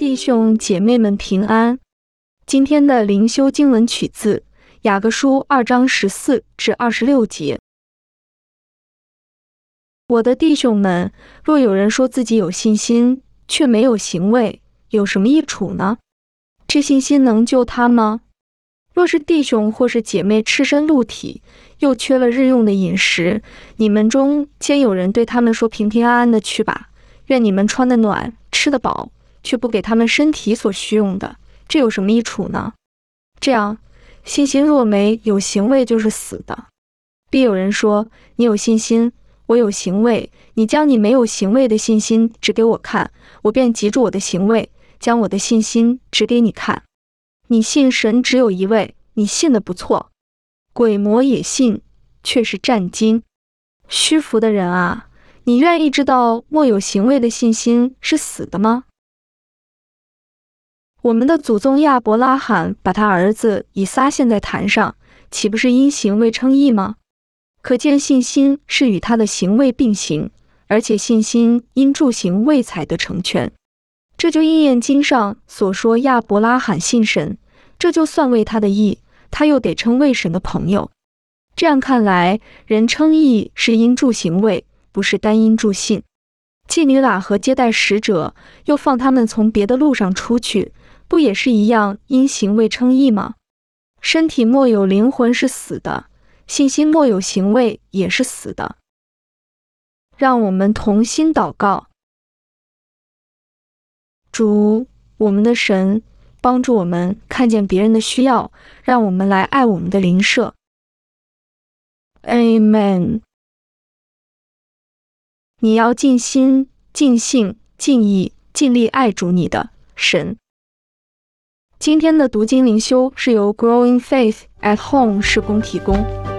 弟兄姐妹们平安。今天的灵修经文取自雅各书二章十四至二十六节。我的弟兄们，若有人说自己有信心，却没有行为，有什么益处呢？这信心能救他吗？若是弟兄或是姐妹赤身露体，又缺了日用的饮食，你们中间有人对他们说：“平平安安的去吧，愿你们穿得暖，吃得饱。”却不给他们身体所需用的，这有什么益处呢？这样，信心若没有行为，就是死的。必有人说：“你有信心，我有行为。你将你没有行为的信心指给我看，我便记住我的行为，将我的信心指给你看。你信神只有一位，你信的不错。鬼魔也信，却是战惊。虚浮的人啊，你愿意知道莫有行为的信心是死的吗？”我们的祖宗亚伯拉罕把他儿子以撒献在坛上，岂不是因行为称义吗？可见信心是与他的行为并行，而且信心因助行为才得成全。这就应验经上所说：亚伯拉罕信神，这就算为他的义，他又得称为神的朋友。这样看来，人称义是因助行为，不是单因助信。妓女喇和接待使者，又放他们从别的路上出去。不也是一样因行为称义吗？身体莫有灵魂是死的，信心莫有行为也是死的。让我们同心祷告，主，我们的神，帮助我们看见别人的需要，让我们来爱我们的邻舍。Amen。你要尽心、尽性、尽意、尽力爱主你的神。今天的读经灵修是由 Growing Faith at Home 施工提供。